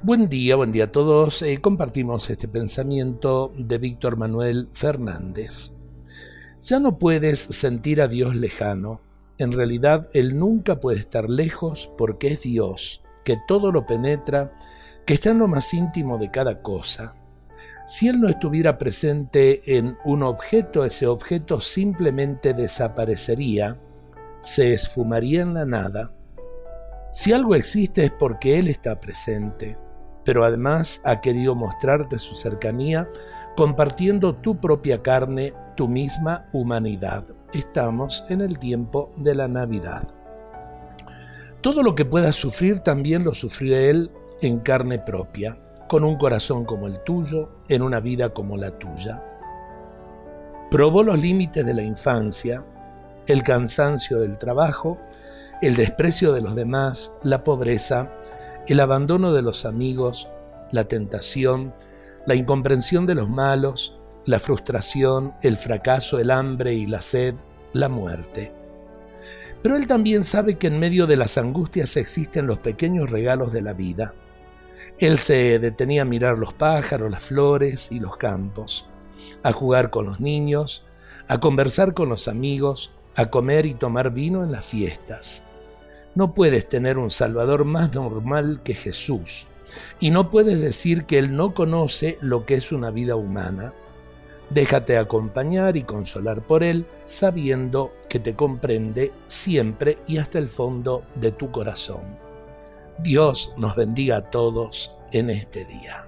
Buen día, buen día a todos. Eh, compartimos este pensamiento de Víctor Manuel Fernández. Ya no puedes sentir a Dios lejano. En realidad, Él nunca puede estar lejos porque es Dios, que todo lo penetra, que está en lo más íntimo de cada cosa. Si Él no estuviera presente en un objeto, ese objeto simplemente desaparecería, se esfumaría en la nada. Si algo existe es porque Él está presente pero además ha querido mostrarte su cercanía compartiendo tu propia carne, tu misma humanidad. Estamos en el tiempo de la Navidad. Todo lo que puedas sufrir también lo sufrió Él en carne propia, con un corazón como el tuyo, en una vida como la tuya. Probó los límites de la infancia, el cansancio del trabajo, el desprecio de los demás, la pobreza, el abandono de los amigos, la tentación, la incomprensión de los malos, la frustración, el fracaso, el hambre y la sed, la muerte. Pero él también sabe que en medio de las angustias existen los pequeños regalos de la vida. Él se detenía a mirar los pájaros, las flores y los campos, a jugar con los niños, a conversar con los amigos, a comer y tomar vino en las fiestas. No puedes tener un Salvador más normal que Jesús. Y no puedes decir que Él no conoce lo que es una vida humana. Déjate acompañar y consolar por Él, sabiendo que te comprende siempre y hasta el fondo de tu corazón. Dios nos bendiga a todos en este día.